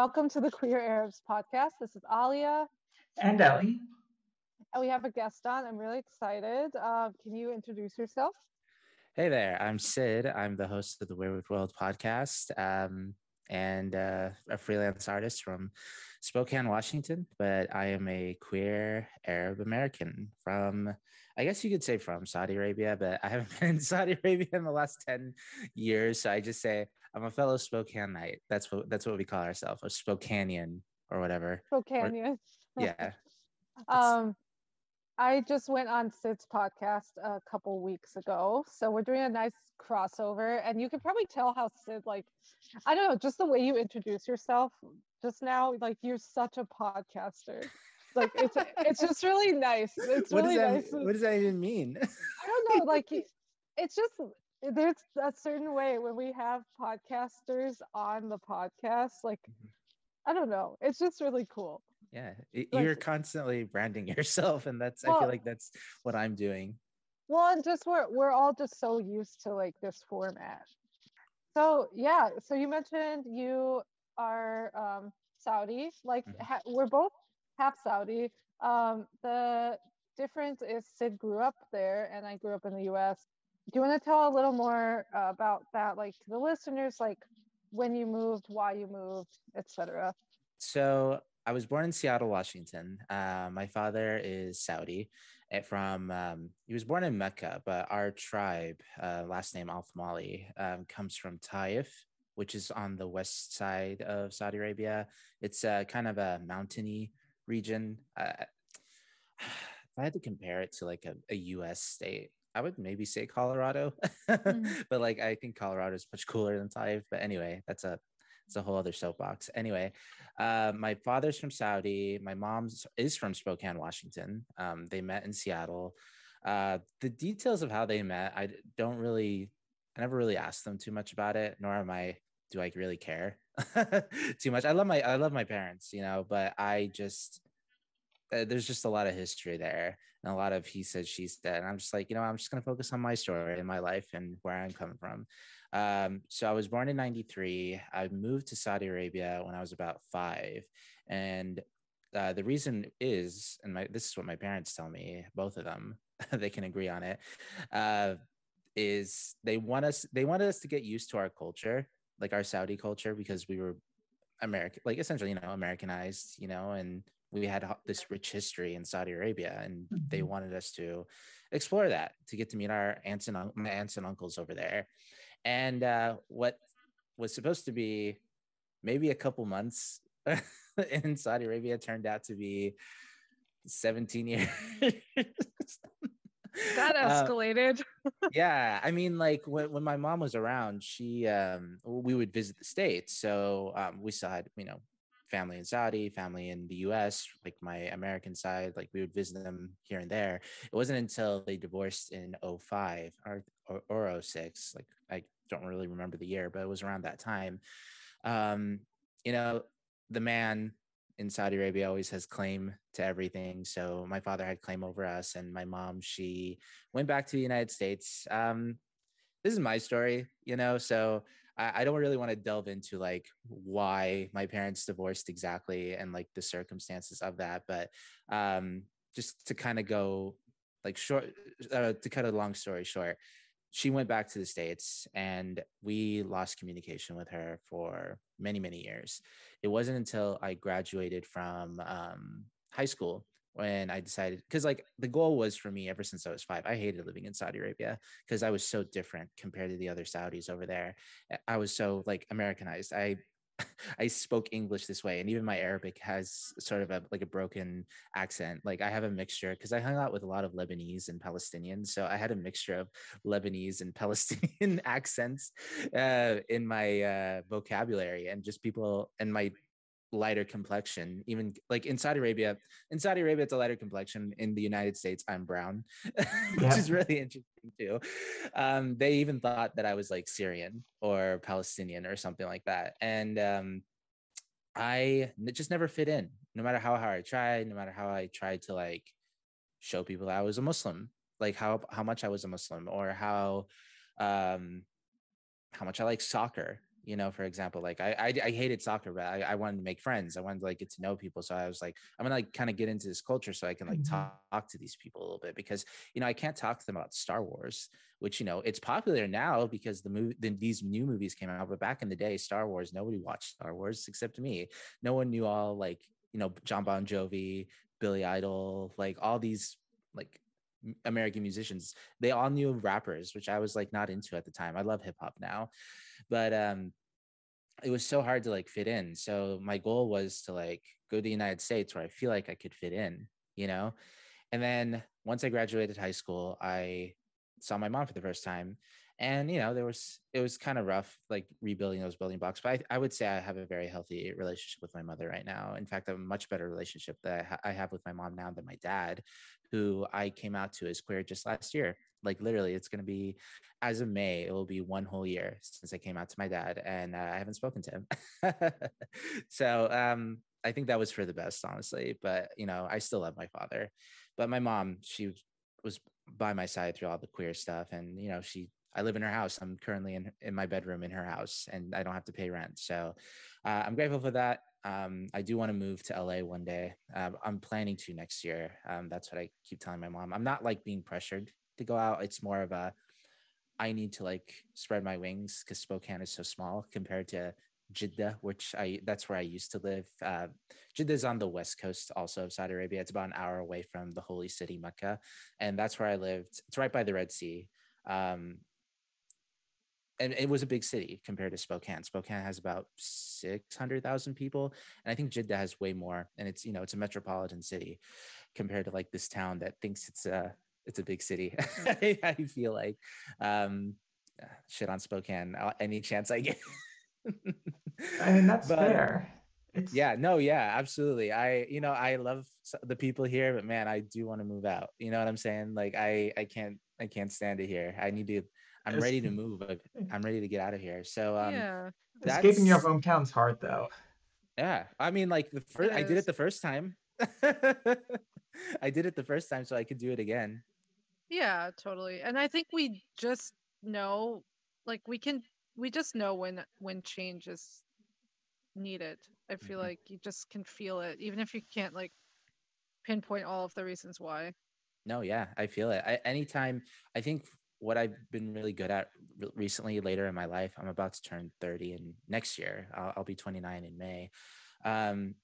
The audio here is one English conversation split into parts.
welcome to the Queer Arabs podcast. This is Alia. And Ellie. And we have a guest on. I'm really excited. Uh, can you introduce yourself? Hey there, I'm Sid. I'm the host of the Wayward World podcast um, and uh, a freelance artist from Spokane, Washington. But I am a queer Arab American from, I guess you could say from Saudi Arabia, but I haven't been in Saudi Arabia in the last 10 years. So I just say I'm a fellow Spokaneite. That's what that's what we call ourselves, a Spokanean or whatever. Spokanean. Or, yeah. um, I just went on Sid's podcast a couple weeks ago, so we're doing a nice crossover, and you can probably tell how Sid like, I don't know, just the way you introduce yourself just now, like you're such a podcaster. Like it's it's just really nice. It's what really that, nice. What does that even mean? I don't know, like it's just there's a certain way when we have podcasters on the podcast like mm-hmm. i don't know it's just really cool. Yeah you're constantly branding yourself and that's well, i feel like that's what i'm doing. Well and just we're we're all just so used to like this format. So yeah so you mentioned you are um saudi like mm-hmm. ha- we're both half saudi. Um the difference is sid grew up there and i grew up in the us do you want to tell a little more uh, about that like to the listeners like when you moved why you moved etc so i was born in seattle washington. Uh, my father is saudi eh, from um, he was born in mecca but our tribe uh, last name al Thumali, um, comes from taif which is on the west side of saudi arabia. It's uh, kind of a mountainy region. Uh, if i had to compare it to like a, a us state I would maybe say Colorado, mm-hmm. but like I think Colorado is much cooler than Taif. But anyway, that's a it's a whole other soapbox. Anyway, uh, my father's from Saudi. My mom's is from Spokane, Washington. Um, they met in Seattle. Uh, the details of how they met, I don't really, I never really asked them too much about it. Nor am I, do I really care too much? I love my, I love my parents, you know, but I just uh, there's just a lot of history there and a lot of he said she said and i'm just like you know i'm just going to focus on my story and my life and where i'm coming from. Um, so i was born in 93 i moved to saudi arabia when i was about five. And uh, the reason is and my, this is what my parents tell me both of them they can agree on it uh, is they want us they wanted us to get used to our culture like our saudi culture because we were american like essentially you know americanized you know and we had this rich history in Saudi Arabia, and mm-hmm. they wanted us to explore that to get to meet our aunts and my aunts and uncles over there. And uh, what was supposed to be maybe a couple months in Saudi Arabia turned out to be 17 years. that uh, escalated. Uh, yeah, I mean, like when, when my mom was around, she um, we would visit the states, so um, we still had you know family in Saudi, family in the US, like my American side, like we would visit them here and there. It wasn't until they divorced in 05 or, or, or 06, like I don't really remember the year, but it was around that time. Um, you know, the man in Saudi Arabia always has claim to everything. So my father had claim over us, and my mom, she went back to the United States. Um, this is my story, you know, so I, I don't really want to delve into like why my parents divorced exactly and like the circumstances of that, but um, just to kind of go like short, uh, to cut a long story short, she went back to the states and we lost communication with her for many many years. It wasn't until i graduated from um, high school when I decided because like the goal was for me ever since I was five. I hated living in Saudi Arabia because I was so different compared to the other Saudis over there. I was so like Americanized. I I spoke English this way, and even my Arabic has sort of a like a broken accent. Like I have a mixture because I hung out with a lot of Lebanese and Palestinians, so I had a mixture of Lebanese and Palestinian accents uh, in my uh, vocabulary, and just people and my lighter complexion even like in saudi arabia in saudi arabia it's a lighter complexion. In the united states i'm brown which yeah. is really interesting too. Um, they even thought that i was like syrian or palestinian or something like that. And um, i just never fit in. No matter how hard i tried no matter how i tried to like show people i was a muslim like how how much i was a muslim or how um how much i like soccer you know for example like i i, I hated soccer but I, I wanted to make friends. I wanted to like get to know people. So i was like i'm gonna like kind of get into this culture so i can like Mhm. talk to these people a little bit because you know i can't talk to them about star wars which you know it's popular now because the movie then these new movies came out but back in the day star wars nobody watched star wars except me. No one knew all like you know john bon jovi billy idol like all these like american musicians. They all knew rappers which i was like not into at the time. I love hip-hop now. But um it was so hard to like fit in so my goal was to like go to the united states where i feel like i could fit in you know? And then once i graduated high school i saw my mom for the first time and you know there was it was kind of rough like rebuilding those building blocks but I, I would say i have a very healthy relationship with my mother right now. In fact a much better relationship that I, ha- I have with my mom now than my dad who i came out to as queer just last year. Like literally it's going to be as of may it will be one whole year since i came out to my dad and uh, i haven't spoken to him. So um i think that was for the best honestly but you know i still love my father. But my mom she was by my side through all the queer stuff and you know she i live in her house i'm currently in in my bedroom in her house and i don't have to pay rent so uh, i'm grateful for that um, i do want to move to la one day um, i'm planning to next year um, that's what i keep telling my mom i'm not like being pressured to go out it's more of a i need to like spread my wings because spokane is so small compared to jeddah which i that's where i used to live uh, jeddah is on the west coast also of saudi arabia it's about an hour away from the holy city mecca and that's where I lived. It's right by the Red Sea. Um, and it was a big city compared to Spokane. Spokane has about 600,000 people. And I think Jeddah has way more. And it's, you know, it's a metropolitan city compared to like this town that thinks it's a, it's a big city. I feel like, um, uh, shit on Spokane uh, any chance I get. I mean, that's But, fair. It's yeah no yeah absolutely i you know i love the people here but man i do want to move out you know what i'm saying like i i can't i can't stand it here i need to i'm It's- ready to move like, i'm ready to get out of here so um yeah. escaping your hometown's hard though. yeah i mean like the first i did it the first time i did it the first time so i could do it again Yeah, totally. And I think we just know like we can we just know when when change is needed. I feel Mhm. like you just can feel it even if you can't like pinpoint all of the reasons why. No, yeah, I feel it. I, anytime, I think what I've been really good at recently, later in my life, I'm about to turn 30 and next year I'll, I'll be 29 in May. Um,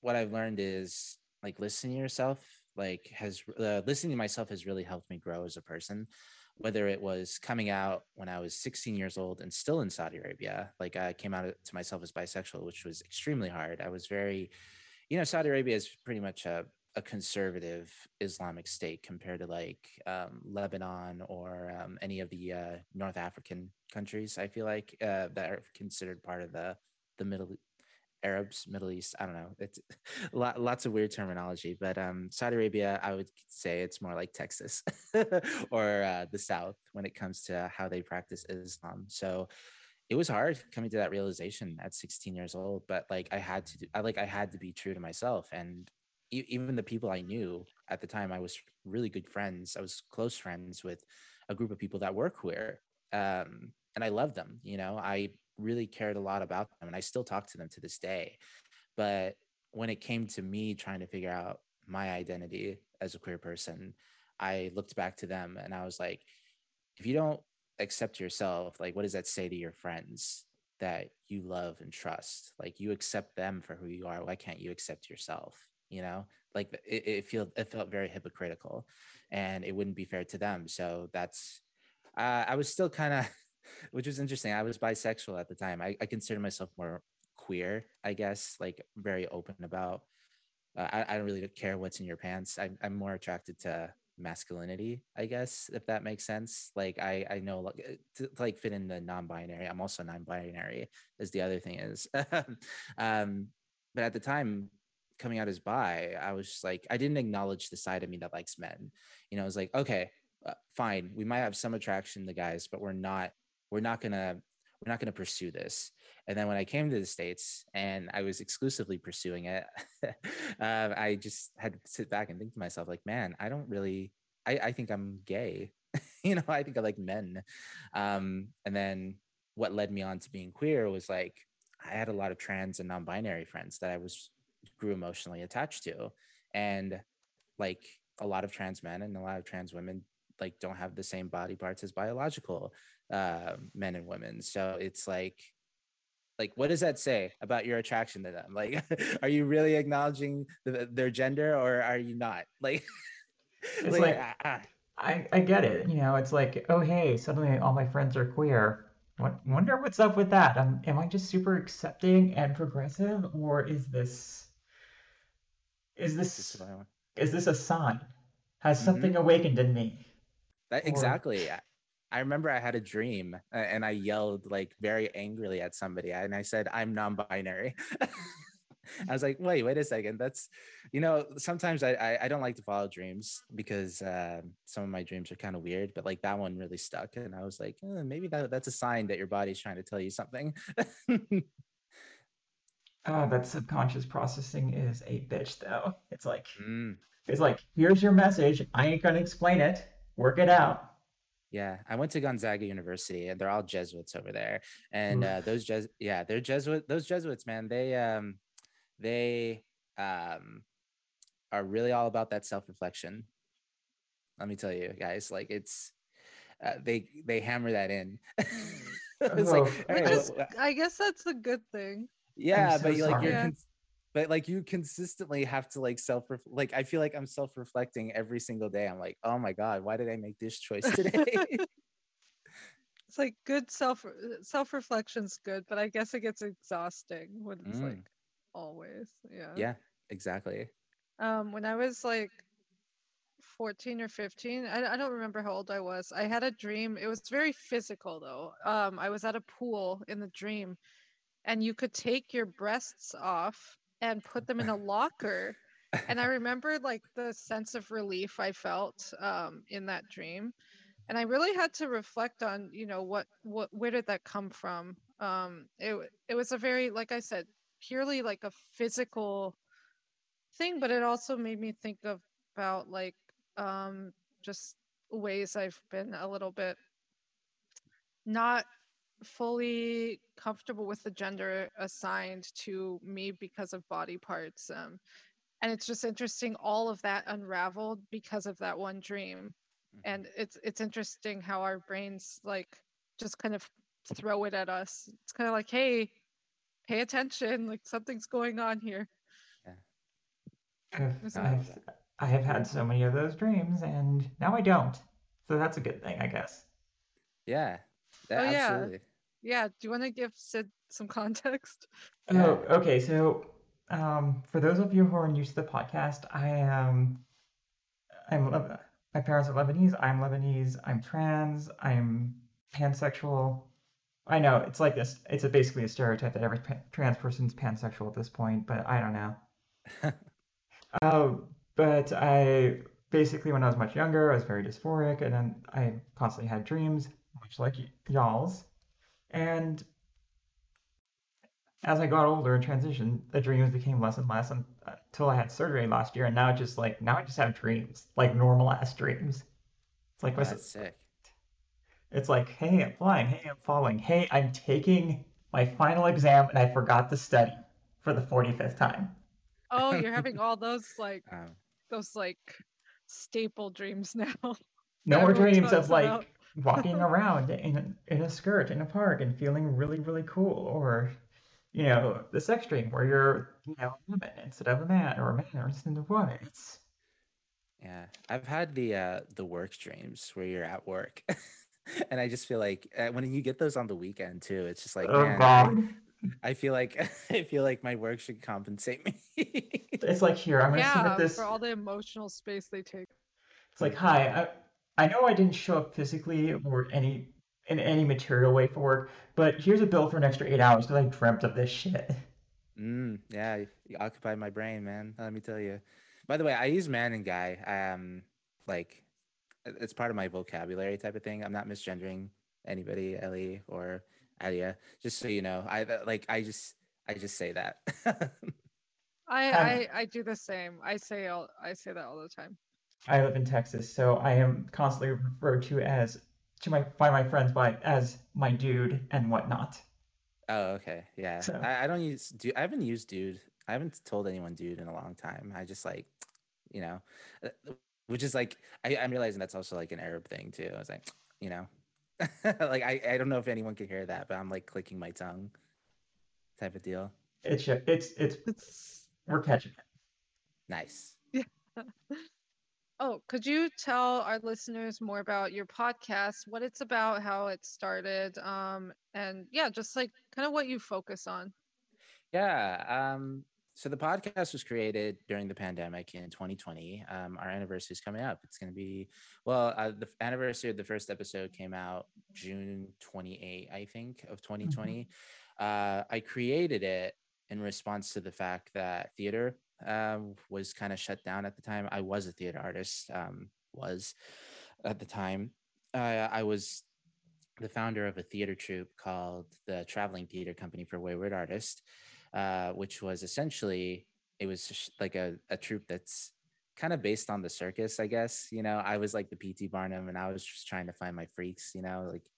what I've learned is like listening to yourself, like has uh, listening to myself has really helped me grow as a person. Whether it was coming out when I was 16 years old and still in Saudi Arabia, like I came out to myself as bisexual, which was extremely hard. I was very, you know, Saudi Arabia is pretty much a a conservative Islamic state compared to like um, Lebanon or um, any of the uh, North African countries. I feel like uh, that are considered part of the the Middle Arabs, Middle East. I don't know. It's lot, lots of weird terminology, but um, Saudi Arabia, I would say it's more like Texas or uh, the South when it comes to how they practice Islam. So it was hard coming to that realization at 16 years old, but like I had to, do, I like I had to be true to myself, and even the people I knew at the time, I was really good friends. I was close friends with a group of people that were queer, um, and I loved them. You know, I really cared a lot about them, and I still talk to them to this day. But when it came to me trying to figure out my identity as a queer person, I looked back to them and I was like, if you don't accept yourself, like, what does that say to your friends that you love and trust? Like, you accept them for who you are. Why can't you accept yourself? You know, like it, it feel it felt very hypocritical, and it wouldn't be fair to them. So that's uh, I was still kind of, which was interesting. I was bisexual at the time. I, I consider myself more queer, I guess, like very open about. Uh, I, I don't really care what's in your pants. I'm, I'm more attracted to masculinity, I guess, if that makes sense. Like I, I know like to, to like fit in the non-binary. I'm also non-binary, as the other thing is. um, but at the time, coming out as bi, I was just like, I didn't acknowledge the side of me that likes men. You know, I was like, okay, uh, fine, we might have some attraction to guys, but we're not, we're not gonna, we're not gonna pursue this. And then when I came to the states and I was exclusively pursuing it, um, I just had to sit back and think to myself, like, man, I don't really, I, I think I'm gay. you know, I think I like men. Um, and then what led me on to being queer was like I had a lot of trans and non-binary friends that I was grew emotionally attached to, and like a lot of trans men and a lot of trans women like don't have the same body parts as biological uh, men and women. So it's like like what does that say about your attraction to them like are you really acknowledging the, their gender or are you not like It's like, I, I get it. You know, it's like, oh, hey, suddenly all my friends are queer. What, wonder what's up with that. Um, am I just super accepting and progressive, or is this is This is what I want. is this a sign? Has Mhm. something awakened in me? That, exactly. I- I remember I had a dream and I yelled like very angrily at somebody and I said, I'm non binary. I was like, wait, wait a second. That's, you know, sometimes I, I, I don't like to follow dreams because uh, some of my dreams are kind of weird, but like that one really stuck. And I was like, "Eh, maybe that, that's a sign that your body's trying to tell you something. Oh, that subconscious processing is a bitch, though. It's like Mm, it's like here's your message. I ain't gonna explain it. Work it out. yeah. I went to Gonzaga University and they're all Jesuits over there. And Oof. uh, those Jes yeah, they're Jesuit, those Jesuits, man, they, um, they, um, are really all about that self-reflection. Let me tell you guys, like it's uh, they they hammer that in. it's Oh. like Which "Hey, is, wha- wha-" I guess that's a good thing. Yeah, so but you like you're Yeah. but like you consistently have to like self like I feel like I'm self-reflecting every single day. I'm like, oh my god, why did I make this choice today? It's like good self self reflection's good, but I guess it gets exhausting when it's Mm. like always. Yeah. yeah, exactly. Um, when I was like 14 or 15, I, I don't remember how old I was. I had a dream. It was very physical though. Um, I was at a pool in the dream, and you could take your breasts off and put them in a locker. and I remember like the sense of relief I felt um, in that dream, and I really had to reflect on, you know, what what where did that come from? Um, it it was a very, like I said, purely like a physical thing, but it also made me think of about like um, just ways I've been a little bit not fully comfortable with the gender assigned to me because of body parts. Um, and it's just interesting all of that unraveled because of that one dream Mhm. and it's it's interesting how our brains like just kind of throw it at us it's kind of like hey pay attention like something's going on here I've, I love I've, I have had so many of those dreams, and now I don't. So that's a good thing, I guess. Yeah. That, Oh, absolutely. yeah do you want to give sid some context Oh, okay. So, um, for those of you who are new to the podcast, I am, I'm, Leb- my parents are Lebanese. I'm Lebanese. I'm trans. I'm pansexual. I know it's like this. It's a, basically a stereotype that every pa- trans person's pansexual at this point, but I don't know. Um, but I basically, when I was much younger, I was very dysphoric, and then I constantly had dreams, much like y- y'all's. And as I got older and transitioned, the dreams became less and less until I had surgery last year, and now it's just like now I just have dreams, like normal ass dreams. It's like my, that's sick. it's like, hey, I'm flying, hey, I'm falling, hey, I'm taking my final exam and I forgot to study for the 45th time. oh you're having all those like Um, those like staple dreams now No more dreams talks of like about. Walking around in a, in a skirt in a park and feeling really, really cool, or you know, the sex dream where you're, you know, a woman instead of a man, or a man instead of a woman. It's Yeah, I've had the uh the work dreams where you're at work, and I just feel like uh, when you get those on the weekend too, it's just like oh man, god. I, I feel like I feel like my work should compensate me. It's like here, I'm gonna yeah submit this. for all the emotional space they take It's like, hi, I, I know I didn't show up physically or any in any material way for work, but here's a bill for an extra eight hours because I dreamt of this shit. mm, yeah, you you occupied my brain, man. Let me tell you. By the way, I use man and guy. Um, like it's part of my vocabulary type of thing. I'm not misgendering anybody, Ellie or Alia. Just so you know, I uh, like I just I just say that. I, I i do the same i say all i say that all the time I live in Texas, so I am constantly referred to as to my by my friends by as my dude and whatnot. Oh, okay. Yeah. So- I, I don't use dude. I haven't used dude. I haven't told anyone dude in a long time. I just like, you know, uh, which is like, I, I'm realizing that's also like an Arab thing too. I was like, you know, like I, I don't know if anyone can hear that, but I'm like clicking my tongue type of deal. It's ju- it's it's It's we're catching it. Nice. Oh, could you tell our listeners more about your podcast, what it's about, how it started, um, and yeah, just like kind of what you focus on? Yeah. Um, so the podcast was created during the pandemic in 2020. Um, our anniversary is coming up. It's going to be, well, uh, the anniversary of the first episode came out June 28, I think, of 2020. Uh, I created it in response to the fact that theater um, was kind of shut down at the time. I was a theater artist, um, was at the time. Uh, I was the founder of a theater troupe called the Traveling Theater Company for Wayward Artists uh, which was essentially it was like a, a troupe that's kind of based on the circus, I guess. You know, I was like the PT Barnum, and I was just trying to find my freaks. You know, like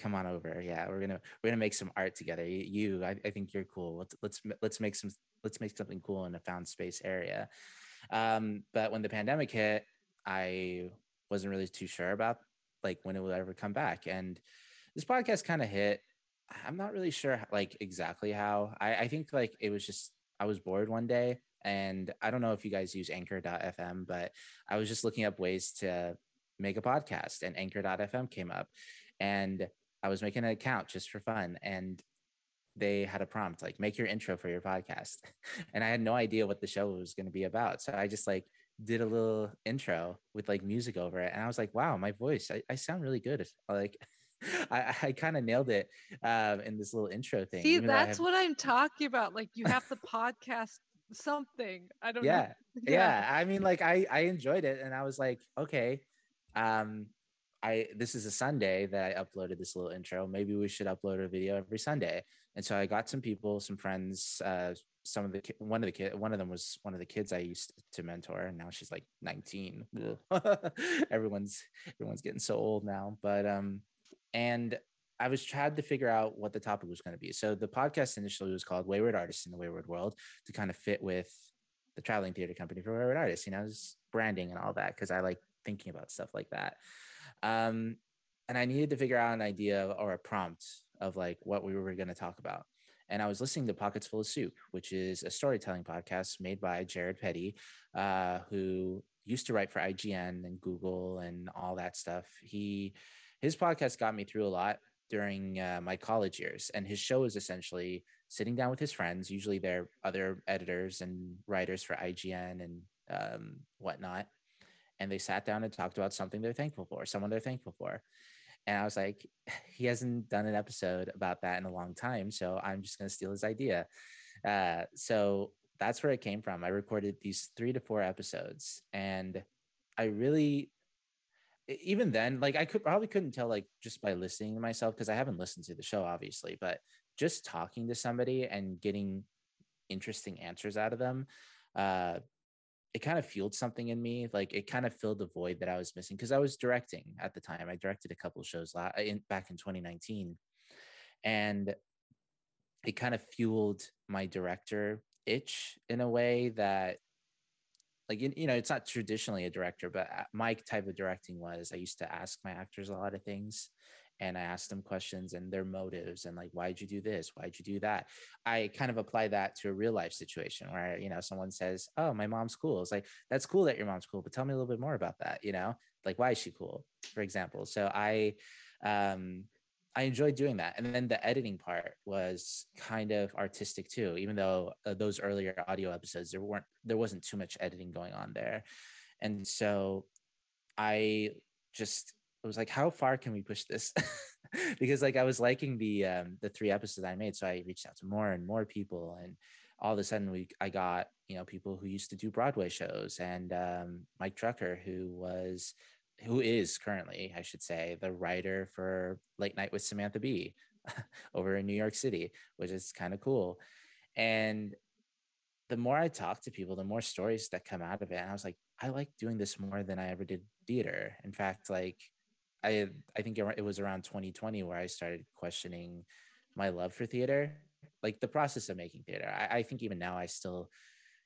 come on over, yeah, we're gonna we're gonna make some art together. You, you I, I think you're cool. Let's let's let's make some let's make something cool in a found space area. Um, but when the pandemic hit, I wasn't really too sure about like when it would ever come back, and this podcast kind of hit I'm not really sure like exactly how. I, I think like it was just I was bored one day and I don't know if you guys use anchor.fm, but I was just looking up ways to make a podcast and anchor.fm came up and I was making an account just for fun and they had a prompt like make your intro for your podcast and I had no idea what the show was going to be about. So I just like did a little intro with like music over it and I was like, wow, my voice, I, I sound really good. Like I, I kind of nailed it um, in this little intro thing. See, even though I that's have- what I'm talking about. Like you have to podcast something. I don't yeah, know. yeah. I mean, like I I enjoyed it, and I was like, okay, um, I this is a Sunday that I uploaded this little intro. Maybe we should upload a video every Sunday. And so I got some people, some friends. Uh, some of the one of the kid, one of them was one of the kids I used to mentor, and now she's like 19. Everyone's everyone's getting so old now, but um, and I was trying to figure out what the topic was going to be. So the podcast initially was called Wayward Artists in the Wayward World to kind of fit with the traveling theater company for wayward artists, you know, just branding and all that because I like thinking about stuff like that. Um, and I needed to figure out an idea or a prompt of like what we were going to talk about. And I was listening to Pockets Full of Soup, which is a storytelling podcast made by Jared Petty, uh, who used to write for IGN and Google and all that stuff. He his podcast got me through a lot during uh, my college years, and his show is essentially sitting down with his friends. Usually, they're other editors and writers for IGN and um, whatnot, and they sat down and talked about something they're thankful for, someone they're thankful for. And I was like, he hasn't done an episode about that in a long time, so I'm just going to steal his idea. Uh, so that's where it came from. I recorded these three to four episodes, and I really even then like i could probably couldn't tell like just by listening to myself because i haven't listened to the show obviously but just talking to somebody and getting interesting answers out of them uh it kind of fueled something in me like it kind of filled the void that i was missing because i was directing at the time i directed a couple shows back in 2019 and it kind of fueled my director itch in a way that like you, you know it's not traditionally a director but uh, my type of directing was i used to ask my actors a lot of things and i asked them questions and their motives and like why'd you do this? Why'd you do that? I kind of apply that to a real life situation where you know someone says oh my mom's cool. It's like that's cool that your mom's cool but tell me a little bit more about that you know? Like why is she cool? For example. So i um I enjoyed doing that. And then the editing part was kind of artistic too, even though uh, those earlier audio episodes there weren't there wasn't too much editing going on there. And so I just was like how far can we push this? because like I was liking the um the three episodes I made so I reached out to more and more people and all of a sudden we I got, you know, people who used to do Broadway shows and um Mike Drucker who was who is currently, I should say, the writer for Late Night with Samantha Bee over in New York City, which is kind of cool. And the more I talk to people, the more stories that come out of it. And I was like, I like doing this more than I ever did theater. In fact, like I I think it was around 2020 where I started questioning my love for theater, like the process of making theater. I, I think even now I still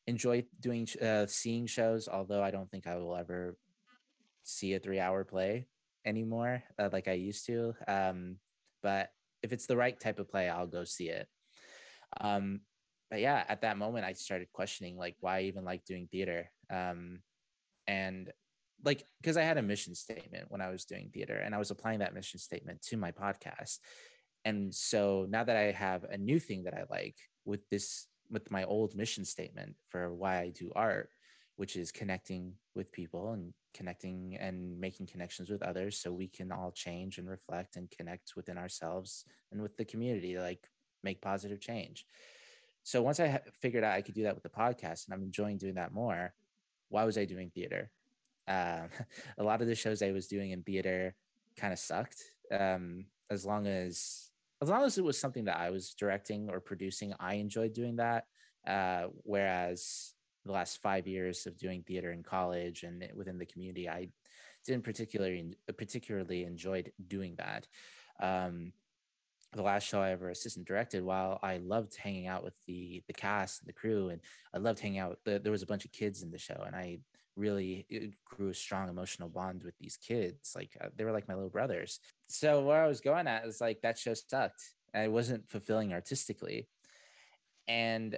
enjoy doing uh, seeing shows, although I don't think I will ever see a three hour play anymore uh, like I used to. Um, but if it's the right type of play, I'll go see it. Um, but yeah, at that moment, I started questioning like why I even like doing theater. Um, and like because I had a mission statement when I was doing theater, and I was applying that mission statement to my podcast. And so now that I have a new thing that I like with this with my old mission statement for why I do art, which is connecting with people and connecting and making connections with others so we can all change and reflect and connect within ourselves and with the community like make positive change so once i figured out i could do that with the podcast and i'm enjoying doing that more why was i doing theater um, a lot of the shows i was doing in theater kind of sucked um, as long as as long as it was something that i was directing or producing i enjoyed doing that uh, whereas the last five years of doing theater in college and within the community, I didn't particularly particularly enjoyed doing that. Um, the last show I ever assistant directed, while I loved hanging out with the the cast and the crew, and I loved hanging out, the, there was a bunch of kids in the show, and I really grew a strong emotional bond with these kids. Like uh, they were like my little brothers. So where I was going at is like that show sucked. I wasn't fulfilling artistically, and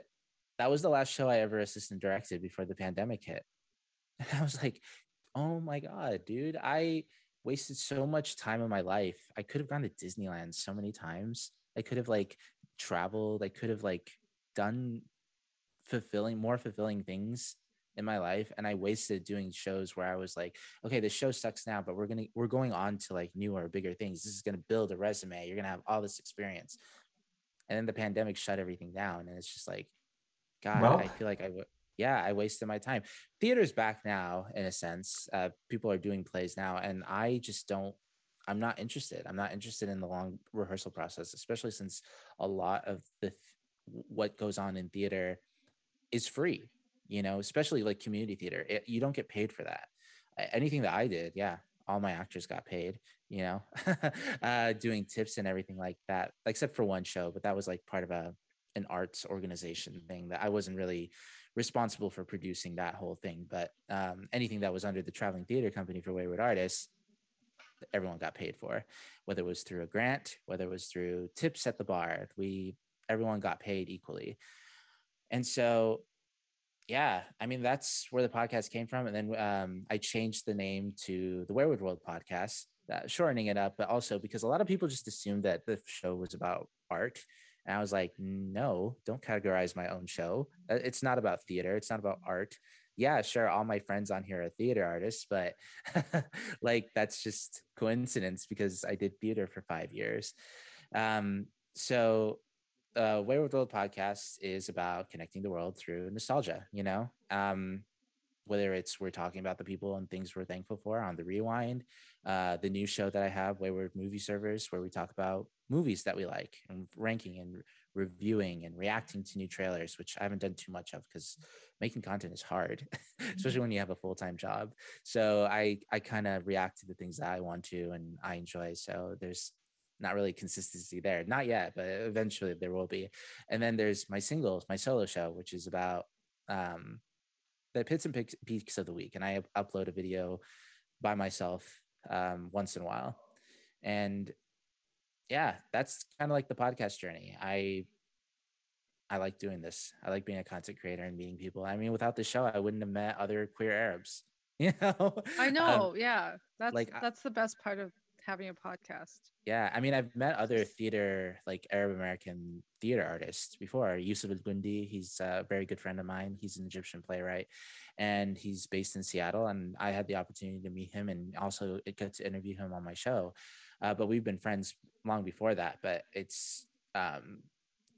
that was the last show I ever assistant directed before the pandemic hit. And I was like, oh my God, dude, I wasted so much time in my life. I could have gone to Disneyland so many times. I could have like traveled. I could have like done fulfilling, more fulfilling things in my life and i wasted doing shows where i was like okay the show sucks now but we're gonna we're going on to like newer bigger things this is gonna build a resume you're gonna have all this experience and then the pandemic shut everything down and it's just like God, well, I feel like I would. Yeah, I wasted my time. Theater's back now, in a sense. Uh, people are doing plays now, and I just don't. I'm not interested. I'm not interested in the long rehearsal process, especially since a lot of the what goes on in theater is free. You know, especially like community theater. It, you don't get paid for that. Anything that I did, yeah, all my actors got paid. You know, uh, doing tips and everything like that, except for one show, but that was like part of a an arts organization thing that I wasn't really responsible for producing that whole thing. But um, anything that was under the traveling theater company for Wayward Artists, everyone got paid for, whether it was through a grant, whether it was through tips at the bar. We everyone got paid equally, and so yeah, I mean that's where the podcast came from. And then um, I changed the name to the Wayward World Podcast, uh, shortening it up, but also because a lot of people just assumed that the show was about art and I was like, no, don't categorize my own show. Uh, it's not about theater. It's not about art. Yeah, sure. All my friends on here are theater artists, but like that's just coincidence because I did theater for five years. Um, so uh, Wayward World podcast is about connecting the world through nostalgia, you know, um, whether it's we're talking about the people and things we're thankful for on the rewind, uh, the new show that I have, Wayward Movie Servers, where we talk about movies that we like and ranking and reviewing and reacting to new trailers, which I haven't done too much of because making content is hard, especially when you have a full time job. So I I kind of react to the things that I want to and I enjoy. So there's not really consistency there, not yet, but eventually there will be. And then there's my singles, my solo show, which is about um, the pits and peaks of the week, and I upload a video by myself um, once in a while. And yeah, that's kind of like the podcast journey. I I like doing this. I like being a content creator and meeting people. I mean, without the show, I wouldn't have met other queer Arabs. You know? I um, know. Um, yeah, that's like that's the best part of having a podcast. Yeah, I mean, I've met other theater, like Arab American theater artists before. Yussef El Guindi, he's a very good friend of mine. He's an Egyptian playwright, and he's based in Seattle. And I had the opportunity to meet him and also get to interview him on my show. Uh, but we've been friends long before that. But it's um,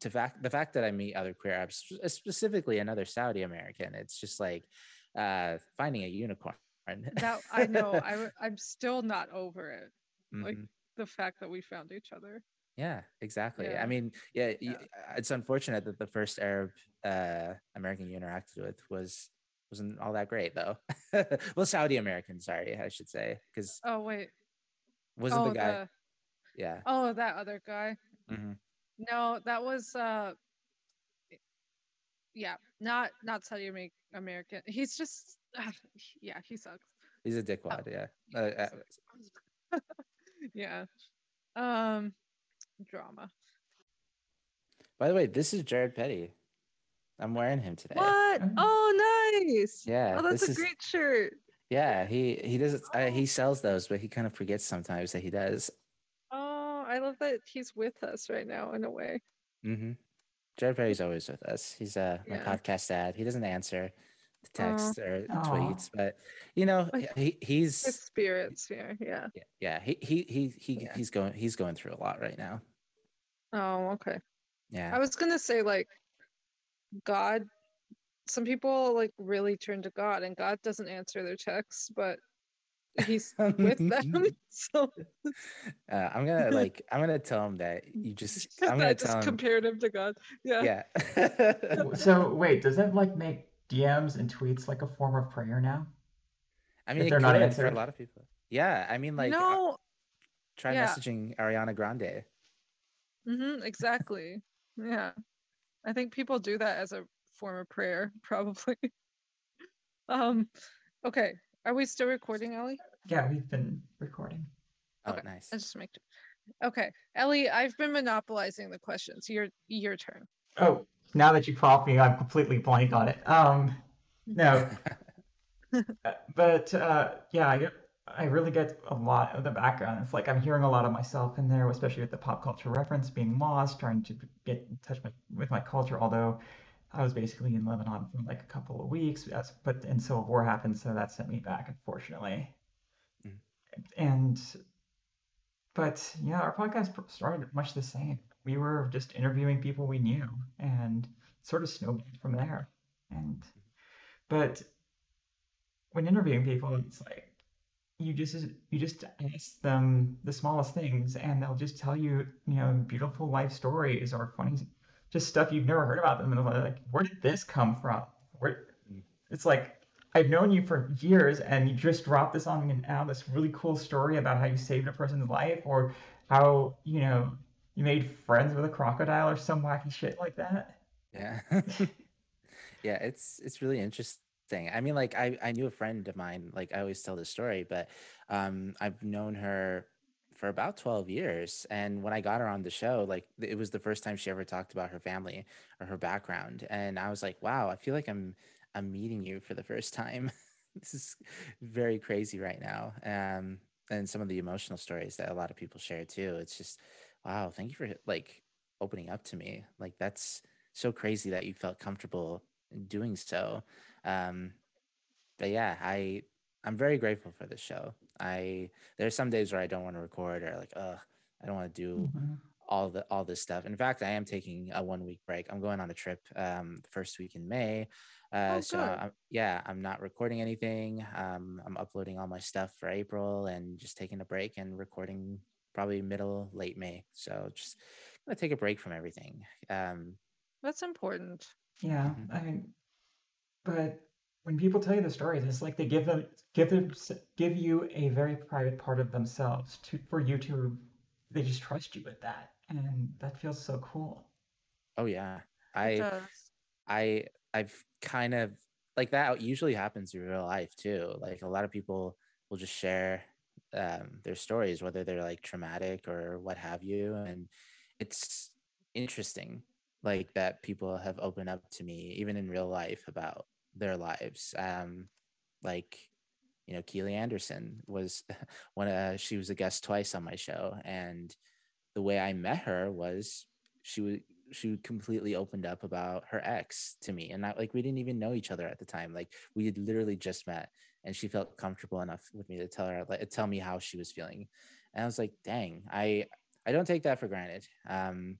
to fact the fact that I meet other queer Arabs, specifically another Saudi American. It's just like uh, finding a unicorn. that I know. I, I'm still not over it. Mm-hmm. Like the fact that we found each other. Yeah, exactly. Yeah. I mean, yeah, yeah, it's unfortunate that the first Arab uh, American you interacted with was wasn't all that great though. well, Saudi American, sorry, I should say, because oh wait, wasn't oh, the guy? the- Yeah. oh, that other guy. hmm No, that was uh yeah, not not Saudi Ame- American. He's just yeah, he sucks. He's a dickwad. Yeah. Uh, uh, yeah. Um drama. by the way, this is Jared Petty. I'm wearing him today. What? Mm. Oh, nice. Yeah. Oh, that's a is, great shirt. Yeah. He he does. Uh, he sells those, but he kind of forgets sometimes that he does. Oh, I love that he's with us right now in a way. hmm Jared Petty's always with us. He's uh my Yeah. podcast dad. He doesn't answer the Aw. text or Aw. tweets, but you know Like, he, he's His spirits here. Yeah. yeah, yeah he he he, he Yeah. he's going he's going through a lot right now. Oh, okay. Yeah. I was gonna say like God some people like really turn to God and God doesn't answer their texts, but he's with them. So Uh, I'm gonna like I'm gonna tell him that you just I'm gonna just tell him compared him to God. Yeah. yeah. So wait, does that like make DMs and tweets like a form of prayer now? I mean If they're not could for a lot of people. Yeah, I mean like uh, no, try yeah. messaging Ariana Grande. hmm exactly. Yeah. I think people do that as a form of prayer, probably. um okay. Are we still recording, Ellie? Yeah, we've been recording. Oh, Okay, nice. I just make Okay. Ellie, I've been monopolizing the questions. Your your turn. Oh, now that you prompt me, I'm completely blank on it. Um, no, but uh, yeah, I, I really get a lot of the background. It's like I'm hearing a lot of myself in there, especially with the pop culture reference, being lost, trying to get in touch with, with my culture. Although I was basically in Lebanon for like a couple of weeks, that's, but and Civil War happened, so that sent me back, unfortunately. Mhm. And but yeah, our podcast started much the same. We were just interviewing people we knew, and sort of snowballed from there. And but when interviewing people, it's like you just you just ask them the smallest things, and they'll just tell you, you know, beautiful life stories or funny, just stuff you've never heard about them, and they're like, where did this come from? Where it's like I've known you for years, and you just dropped this on me now, this really cool story about how you saved a person's life, or how you know you made friends with a crocodile or some wacky shit like that. Yeah. yeah, it's it's really interesting. I mean, like I I knew a friend of mine, like I always tell this story, but um I've known her for about 12 years and when I got her on the show, like it was the first time she ever talked about her family or her background and I was like, "Wow, I feel like I'm I'm meeting you for the first time." this is very crazy right now. Um and some of the emotional stories that a lot of people share too. It's just wow, thank you for like opening up to me. Like that's so crazy that you felt comfortable doing so. Um, but yeah, I I'm very grateful for this show. I there's some days where I don't want to record or like, uh, I don't want to do all the all this stuff. In fact, I am taking a one week break. I'm going on a trip um first week in May. Uh, Oh, so. I'm, yeah, I'm not recording anything. Um, I'm uploading all my stuff for April and just taking a break and recording probably middle late May. So just gonna take a break from everything. Um, That's important. Yeah, Mhm. I mean, but when people tell you the stories, it's like they give them give them give you a very private part of themselves to for you to they just trust you with that, and that feels so cool. oh yeah, I. I I've kind of like that usually happens in real life too. Like a lot of people will just share um, their stories, whether they're like traumatic or what have you, and it's interesting like that people have opened up to me even in real life about their lives. Um, like you know, Keely Anderson was one. Uh, she was a guest twice on my show, and the way I met her was she was she completely opened up about her ex to me and not like we didn't even know each other at the time like we had literally just met and she felt comfortable enough with me to tell her like tell me how she was feeling. And i was like dang i i don't take that for granted. Um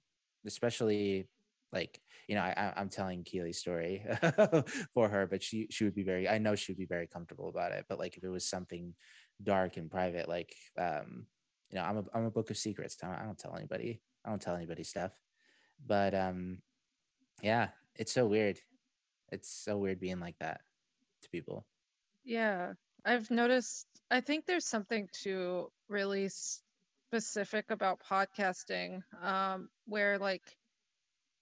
especially like you know I, i'm telling keely's story for her but she she would be very i know she would be very comfortable about it but like if it was something dark and private like um you know i'm a, I'm a book of secrets. I don't, I don't tell anybody i don't tell anybody stuff. But um yeah it's so weird. It's so weird being like that to people Yeah, I've noticed. I think there's something to really specific about podcasting um, where like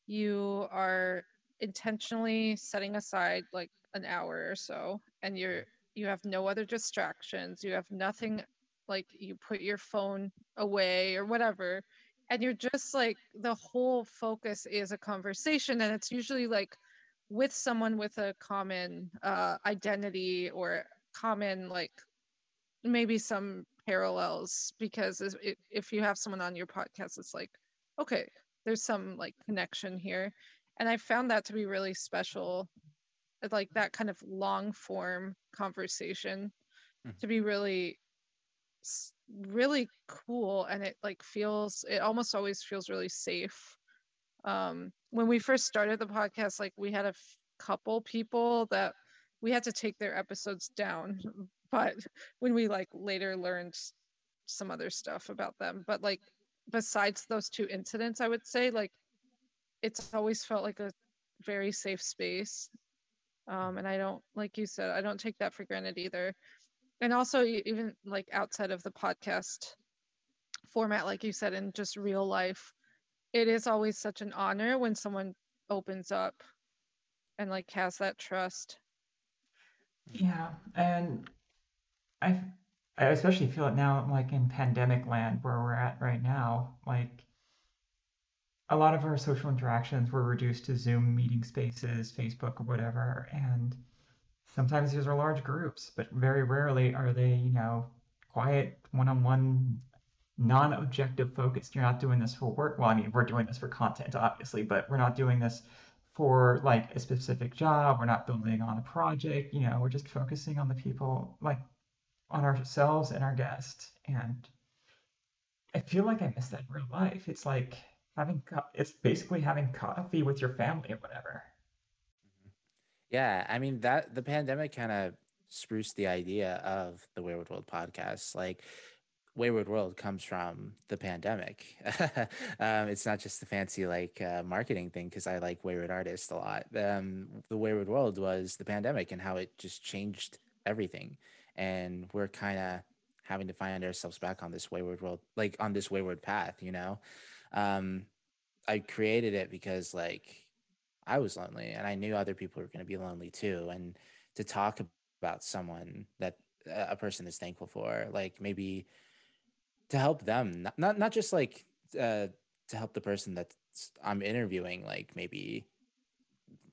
you are intentionally setting aside like an hour or so and you're you have no other distractions you have nothing like you put your phone away or whatever and you're just like the whole focus is a conversation and it's usually like with someone with a common uh, identity or common like maybe some parallels because if, if you have someone on your podcast it's like okay there's some like connection here and i found that to be really special like that kind of long form conversation mm. to be really really cool and it like feels it almost always feels really safe um when we first started the podcast like we had a f- couple people that we had to take their episodes down but when we like later learned some other stuff about them but like besides those two incidents i would say like it's always felt like a very safe space um, and i don't like you said i don't take that for granted either. And also even like outside of the podcast format like you said in just real life it is always such an honor when someone opens up and like has that trust. Yeah and i i especially feel it now like in pandemic land where we're at right now like a lot of our social interactions were reduced to zoom meeting spaces facebook or whatever and sometimes these are large groups, but very rarely are they, you know, quiet, one-on-one, non-objective focused. You're not doing this for work. Well, I mean, we're doing this for content, obviously, but we're not doing this for like a specific job. We're not building on a project. You know, we're just focusing on the people, like on ourselves and our guests. And I feel like I miss that in real life. It's like having, co- it's basically having coffee with your family or whatever. Mm-hmm. Yeah, I mean that the pandemic kind of spruced the idea of the Wayward World podcast. Like Wayward World comes from the pandemic. um, it's not just the fancy like uh, marketing thing because I like Wayward Artist a lot. Um, the Wayward World was the pandemic and how it just changed everything, and we're kind of having to find ourselves back on this wayward world, like on this wayward path. You know, um, I created it because like I was lonely and I knew other people were going to be lonely too. And to talk about someone that a person is thankful for, like maybe to help them, not, not, not just like uh, to help the person that I'm interviewing, like maybe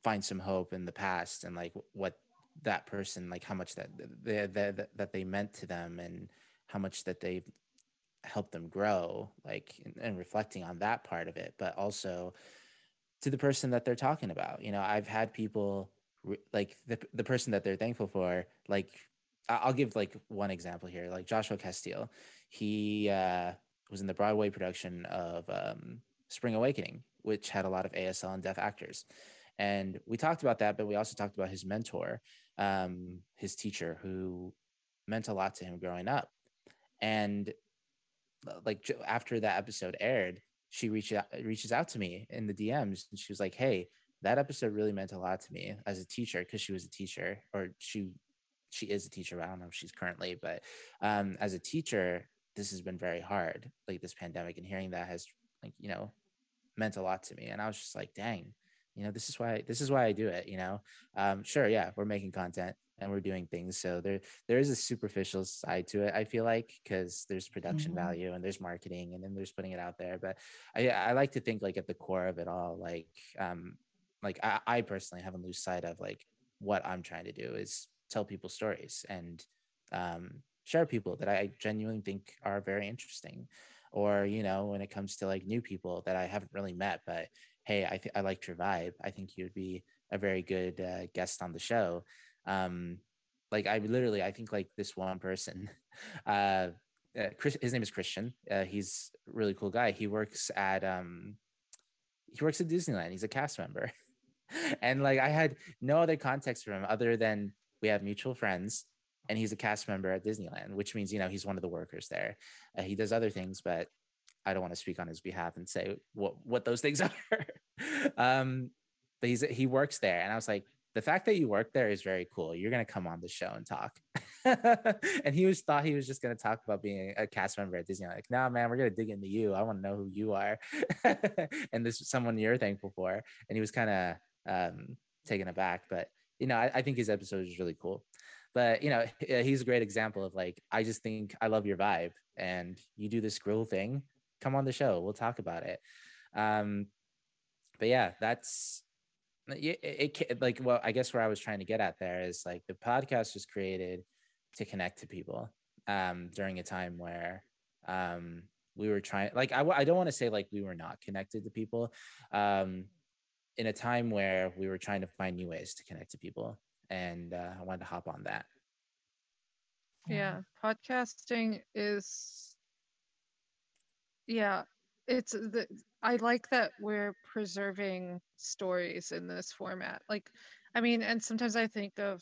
find some hope in the past and like what that person, like how much that they, that, that they meant to them and how much that they helped them grow, like, and reflecting on that part of it, but also, to the person that they're talking about. You know, I've had people like the the person that they're thankful for. Like, I'll give like one example here. Like Joshua Castille, he uh, was in the Broadway production of um, Spring Awakening, which had a lot of ASL and deaf actors. And we talked about that, but we also talked about his mentor, um, his teacher, who meant a lot to him growing up. And like after that episode aired, she reaches out, reaches out to me in the DMs and she was like, "Hey, that episode really meant a lot to me as a teacher because she was a teacher or she she is a teacher. I don't know if she's currently, but um, as a teacher, this has been very hard, like this pandemic, and hearing that has like you know meant a lot to me. And I was just like, dang, you know, this is why this is why I do it. You know, um, sure, yeah, we're making content and we're doing things so there there is a superficial side to it i feel like because there's production mm-hmm. value and there's marketing and then there's putting it out there but i i like to think like at the core of it all like um like i, I personally haven't lose sight of like what i'm trying to do is tell people stories and um share people that i genuinely think are very interesting or you know when it comes to like new people that i haven't really met but hey i th- i liked your vibe. I think you'd be a very good uh, guest on the show. Um like i literally i think like this one person uh, uh Chris, his name is christian. Uh, he's a really cool guy. He works at um he works at disneyland. He's a cast member. And like i had no other context for him other than we have mutual friends and he's a cast member at disneyland which means you know he's one of the workers there uh, he does other things but i don't want to speak on his behalf and say what what those things are um but he's he works there and i was like the fact that you work there is very cool. You're gonna come on the show and talk. and he was thought he was just gonna talk about being a cast member at Disney. Like, nah, man, we're gonna dig into you. I want to know who you are, and this is someone you're thankful for. And he was kind of um, taken aback, but you know, I, I think his episode is really cool. But you know, he's a great example of like, I just think I love your vibe, and you do this grill thing. Come on the show, we'll talk about it. Um, but yeah, that's it, it, it like well i guess where i was trying to get at there is like the podcast was created to connect to people um during a time where um we were trying like i, I don't want to say like we were not connected to people um in a time where we were trying to find new ways to connect to people and uh, i wanted to hop on that yeah podcasting is yeah it's the I like that we're preserving stories in this format. Like, I mean, and sometimes I think of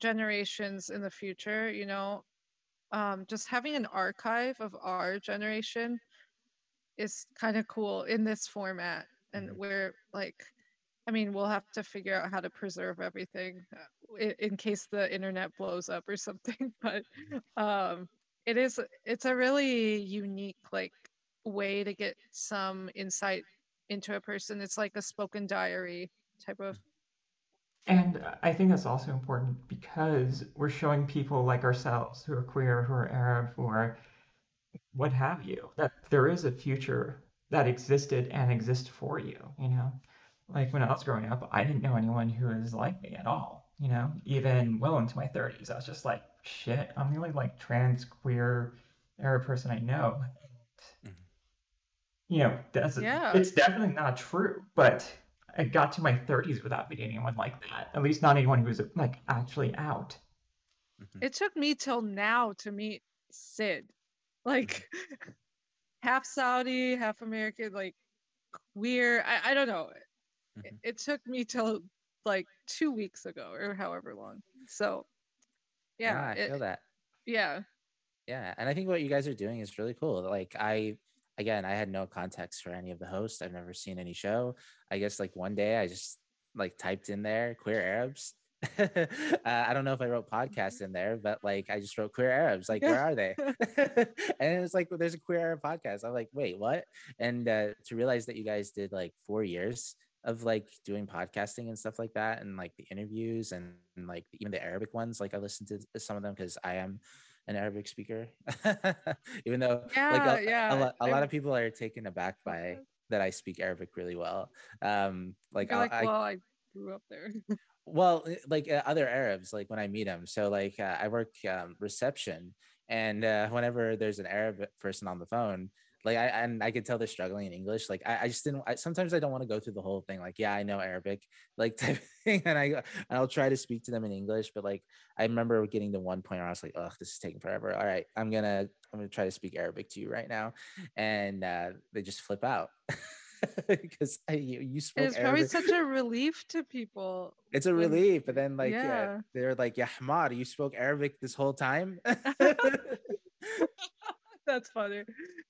generations in the future, you know, um, just having an archive of our generation is kind of cool in this format. And mm-hmm. we're like, I mean, we'll have to figure out how to preserve everything uh, in, in case the internet blows up or something. But um, it is, it's a really unique, like, way to get some insight into a person. It's like a spoken diary type of. And I think that's also important because we're showing people like ourselves who are queer, who are Arab, who are what have you, that there is a future that existed and exists for you, you know? Like when I was growing up, I didn't know anyone who was like me at all, you know? Even well into my 30s, I was just like, shit, I'm the only like trans, queer, Arab person I know you know, that's yeah. it's definitely not true. But I got to my 30s without meeting anyone like that. At least not anyone who was like actually out. Mm-hmm. It took me till now to meet Sid, like mm-hmm. half Saudi, half American, like queer. I, I don't know. Mm-hmm. It, it took me till like two weeks ago or however long. So, yeah, yeah I it, feel that. Yeah. Yeah, and I think what you guys are doing is really cool. Like I again, I had no context for any of the hosts. I've never seen any show. I guess like one day I just like typed in there queer Arabs. uh, I don't know if I wrote podcast in there, but like I just wrote queer Arabs. Like, where are they? and it's like there's a queer Arab podcast. I'm like, wait, what? And uh, to realize that you guys did like four years of like doing podcasting and stuff like that, and like the interviews and, and like even the Arabic ones. Like I listened to some of them because I am an Arabic speaker, even though yeah, like a, yeah. a, a, lot of people are taken aback by that I speak Arabic really well. Um, like, like I, well, I grew up there. well, eh, like uh, other Arabs, like when I meet them. So like uh, I work um, reception, and uh, whenever there's an Arab person on the phone, like I and I could tell they're struggling in English. Like I, I just didn't. I, sometimes I don't want to go through the whole thing. Like yeah, I know Arabic, like type thing, and I and I'll try to speak to them in English. But like I remember getting to one point where I was like, oh, this is taking forever. All right, I'm gonna I'm gonna try to speak Arabic to you right now, and uh, they just flip out. because you, you spoke it's Arabic. probably such a relief to people it's a when, relief but then like yeah. yeah they're like yeah Hamad you spoke Arabic this whole time that's funny.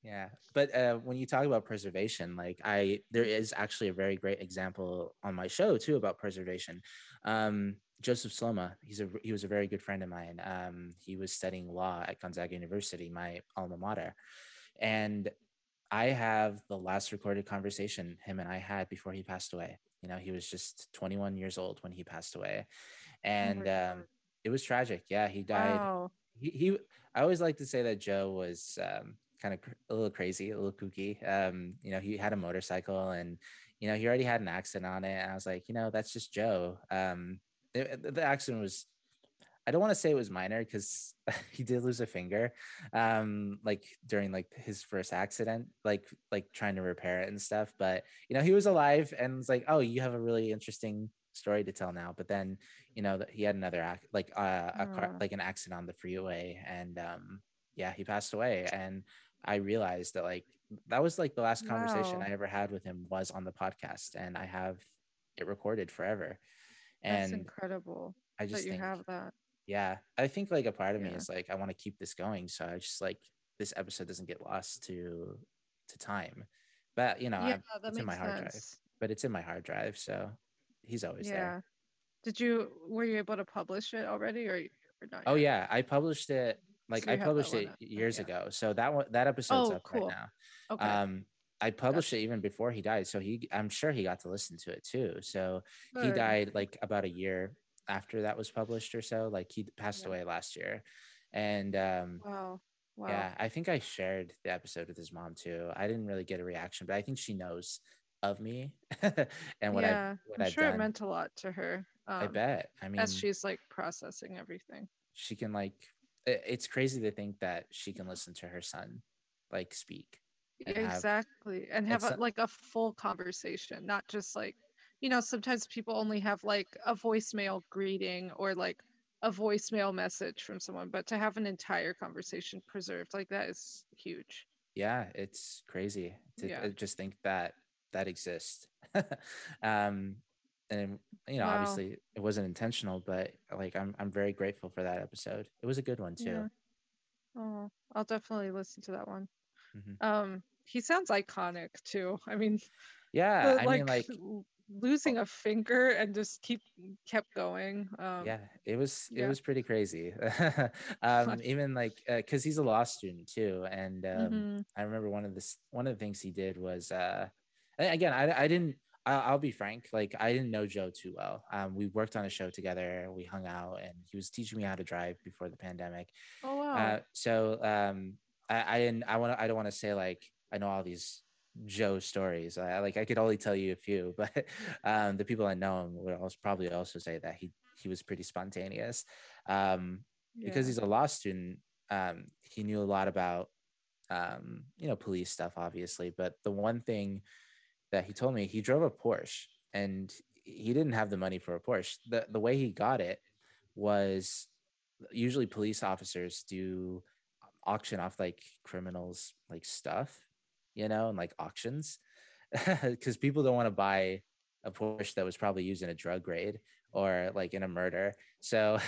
Yeah but uh, when you talk about preservation like i there is actually a very great example on my show too about preservation. Um, joseph sloma he's a he was a very good friend of mine. Um, he was studying law at gonzaga university my alma mater. And i have the last recorded conversation him and i had before he passed away. You know he was just 21 years old when he passed away. Oh and um, it was tragic. Yeah he died wow. He, he I always like to say that Joe was um, kind of a little crazy, a little kooky. Um, you know, he had a motorcycle and, you know, he already had an accident on it. And I was like, you know, that's just Joe. Um, the, the accident was, I don't want to say it was minor because he did lose a finger, um, like during like his first accident, like like trying to repair it and stuff. But you know, he was alive and it's like, oh, you have a really interesting story to tell now. But then, you know, he had another act, like uh, a car, like an accident on the freeway, and um, yeah, he passed away. And I realized that like that was like the last conversation wow. I ever had with him was on the podcast, and I have it recorded forever. And That's incredible. I just that you think, have that. Yeah, I think like a part of yeah. me is like I want to keep this going, so I just like this episode doesn't get lost to to time. But you know, yeah, it's in my hard sense. drive. But it's in my hard drive, so he's always yeah. there. Did you were you able to publish it already, or, or not Oh yet? yeah, I published it like So I you have that published it up. years Yeah. ago. So that one that episode's Oh, up cool. right now. Okay. Um I published it even before he died. So he I'm sure he got to listen to it too. So he died like about a year after that was published or so. Like he passed Yeah. away last year. And um Wow. Wow. yeah, I think I shared the episode with his mom too. I didn't really get a reaction, but I think she knows of me and what yeah. I what I'm I've sure done. it meant a lot to her. Um, I bet. I mean, as she's like processing everything. she can like. i- It's crazy to think that she can listen to her son, like speak. and have- exactly. And have it's a, a- like a full conversation, not just like, you know, sometimes people only have like a voicemail greeting or like a voicemail message from someone, but to have an entire conversation preserved like that is huge. Yeah, it's crazy to Yeah. uh, just think that that exists. um, and you know, Wow. obviously, it wasn't intentional, but like, I'm I'm very grateful for that episode. It was a good one too. Yeah. Oh, I'll definitely listen to that one. Mhm. Um, he sounds iconic too. I mean, Yeah, the, I like, mean, like, losing a finger and just keep kept going. Um, yeah it was it was pretty crazy um even like because he's a law student too and um mhm. i remember one of the one of the things he did was uh again i i didn't I'll, I'll be frank like i didn't know joe too well um we worked on a show together we hung out and he was teaching me how to drive before the pandemic Oh wow. uh so um i i didn't i want to i don't want to say like i know all these Joe stories. I like I could only tell you a few, but um, the people I know him would also probably also say that he he was pretty spontaneous. Um, because he's a law student, um, he knew a lot about um, you know police stuff, obviously. But the one thing that he told me, he drove a Porsche, and he didn't have the money for a Porsche. the The way he got it was usually police officers do auction off like criminals like stuff you know and like auctions. Because people don't want to buy a porsche that was probably used in a drug raid or like in a murder. So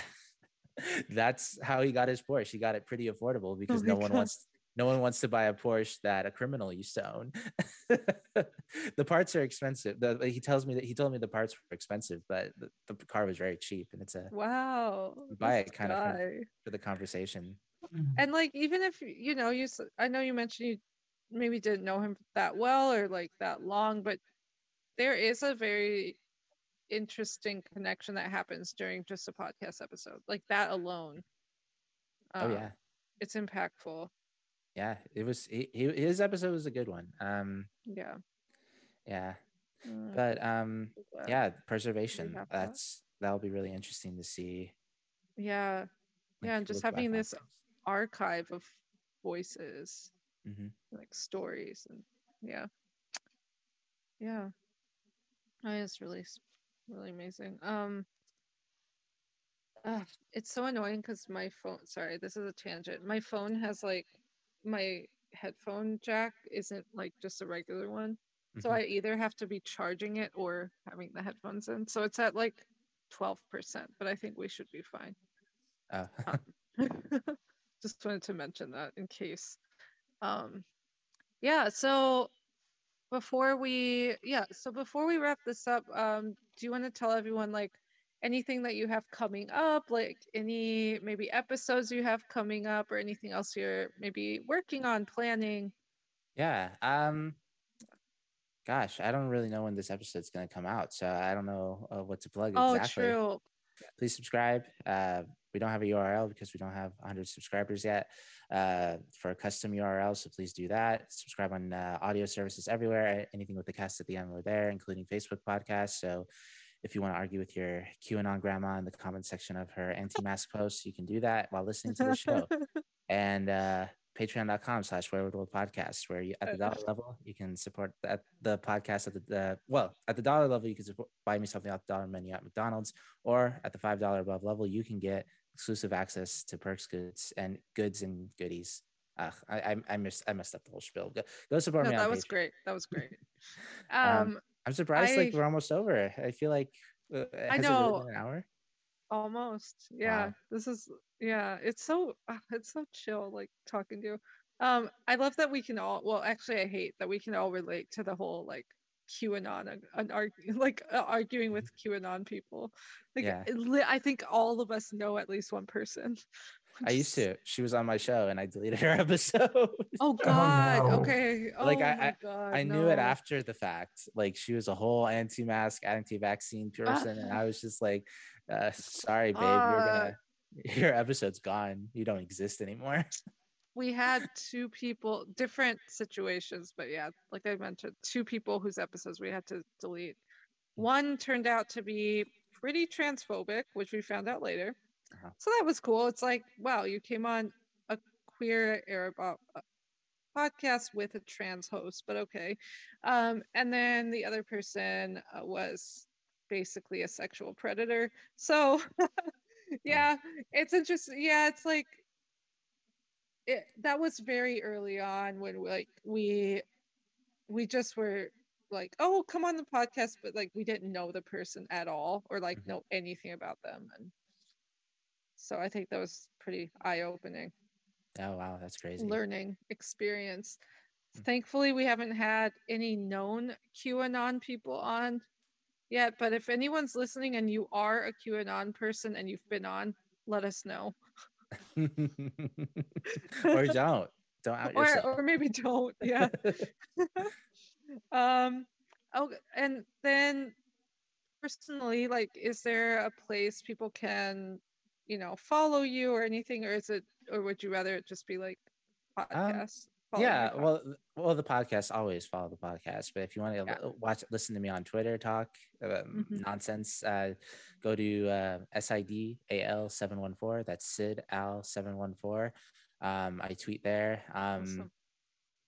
that's how he got his porsche. He got it pretty affordable because my no one wants no one wants to buy a porsche that a criminal used to own the parts are expensive the, he tells me that he told me the parts were expensive but the, the car was very cheap and it's a Wow. buy it kind of for- guy. for the conversation Mm. And like even if you know you I know you mentioned you maybe didn't know him that well or like that long, but there is a very interesting connection that happens during just a podcast episode. Like that alone. oh Um, yeah It's impactful. Yeah it was he, he, his episode was a good one um Yeah. yeah Mm, but um yeah preservation have that. that's that'll be really interesting to see Yeah. Yeah, and just having this things. archive of voices, Mhm. like stories and yeah. Yeah. Oh, it's really really amazing. Um uh, it's so annoying because my phone sorry, this is a tangent. My phone has like my headphone jack isn't like just a regular one. So Mhm. I either have to be charging it or having the headphones in. So it's at like 12%, but I think we should be fine. Oh, just wanted to mention that in case um yeah so before we yeah so before we wrap this up um do you want to tell everyone like anything that you have coming up like any maybe episodes you have coming up or anything else you're maybe working on planning yeah um gosh i don't really know when this episode's going to come out so i don't know uh, what to plug oh exactly true please subscribe. Uh, we don't have a URL because we don't have 100 subscribers yet uh, for a custom URL. So please do that. Subscribe on uh, audio services everywhere. Anything with the cast at the end, we're there, including Facebook podcasts. So if you want to argue with your QAnon grandma in the comment section of her anti-mask posts, you can do that while listening to the show. and uh, patreon.com slash Wayward World podcast where you at the dollar level you can support the, the podcast at the, the well at the dollar level you can support, buy me something off the dollar menu at mcdonald's or at the five dollar above level you can get exclusive access to perks goods and goods and goodies uh, I, I I missed I messed up the whole spiel. Go, go support no, me. on that was Patreon. great that was great Um, um I'm surprised. like we're almost over. I feel like uh, I know. an hour. almost yeah Wow. this is yeah it's so ah, it's so chill like talking to you um i love that we can all well actually i hate that we can all relate to the whole like QAnon and, and argue, like uh, arguing with QAnon people. Like Yeah. I think all of us know at least one person. I used to. She was on my show and I deleted her episode. Oh God. no. Okay. Oh Like, I- God. I knew it after the fact. Like she was a whole anti-mask, anti-vaccine person, and I was just like, uh, "Sorry, babe, you're Uh, gonna, your episode's gone. You don't exist anymore." we had two people different situations but yeah like i mentioned two people whose episodes we had to delete one turned out to be pretty transphobic which we found out later Uh-huh. so that was cool. It's like wow you came on a queer arab uh, podcast with a trans host but okay. Um and then the other person uh, was basically a sexual predator. So yeah it's interesting yeah it's like it, that was very early on when like we we just were like oh come on the podcast but like we didn't know the person at all or like Mhm. know anything about them. And so i think that was pretty eye-opening Oh wow, that's crazy. learning experience Mm. thankfully we haven't had any known qanon people on yet but if anyone's listening and you are a qanon person and you've been on let us know or don't. Don't out or, or maybe don't yeah um oh and then personally like is there a place people can you know follow you or anything or is it or would you rather it just be like podcast Um, yeah, well, well, the podcast always follow the podcast. But if you want to Yeah. watch, listen to me on Twitter, talk um, Mhm. nonsense, uh, go to uh, SIDAL seven one four. That's Sid Al seven one four. Um, I tweet there. Um, Awesome.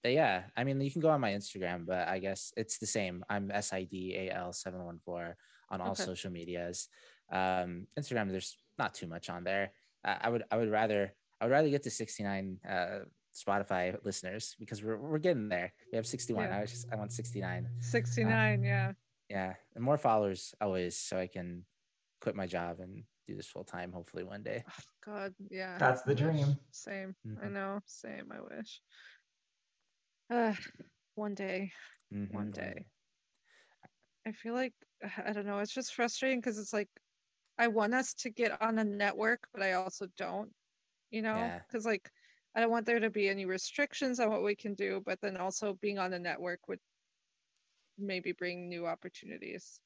but yeah, I mean, you can go on my Instagram, but I guess it's the same. I'm SIDAL seven one four on all Okay. social medias. Um, Instagram, there's not too much on there. I, I would, I would rather, I would rather get to sixty nine. Uh, Spotify listeners because we're, we're getting there. We have 61. Yeah. I was just I want 69. 69 yeah Yeah. And more followers always so I can quit my job and do this full time hopefully one day. god yeah That's the dream. same i Mhm. know same i wish uh, one day Mhm, One day. I feel like I don't know. It's just frustrating because it's like I want us to get on a network, but I also don't. You know, Yeah. because like I don't want there to be any restrictions on what we can do, but then also being on a network would maybe bring new opportunities.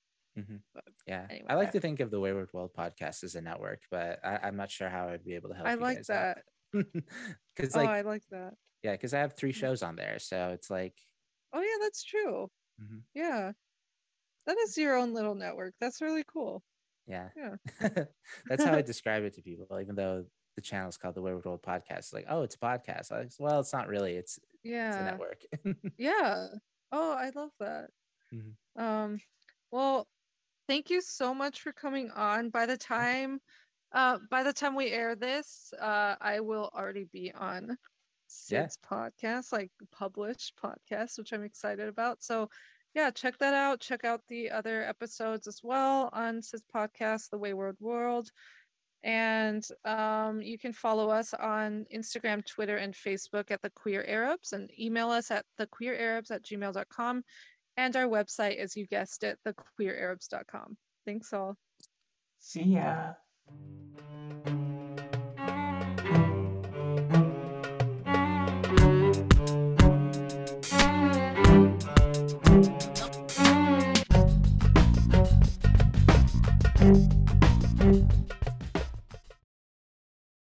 Yeah. Anyway, I like to think of the Wayward World podcast as a network, but I, I'm not sure how I'd be able to help I like that. Because oh, like I like that. yeah, because I have three shows on there. So it's like Oh yeah, that's true. Mhm. Yeah, that is your own little network. That's really cool. Yeah. Yeah. That's how I describe it to people, even though the channel is called the Wayward World Podcast. Like, oh, it's a podcast. I was, well, it's not really. It's it's a Yeah. network. Yeah. Oh, I love that. Mhm. Um, well, thank you so much for coming on. By the time, uh, by the time we air this, uh, I will already be on Yeah. Sid's podcast, like published podcast, which I'm excited about. So, yeah, check that out. Check out the other episodes as well on Sid's podcast, The Wayward World. And um, you can follow us on Instagram, Twitter, and Facebook at The Queer Arabs and email us at thequeerarabs at gmail.com. And our website, as you guessed it, thequeerarabs.com. Thanks all. See ya.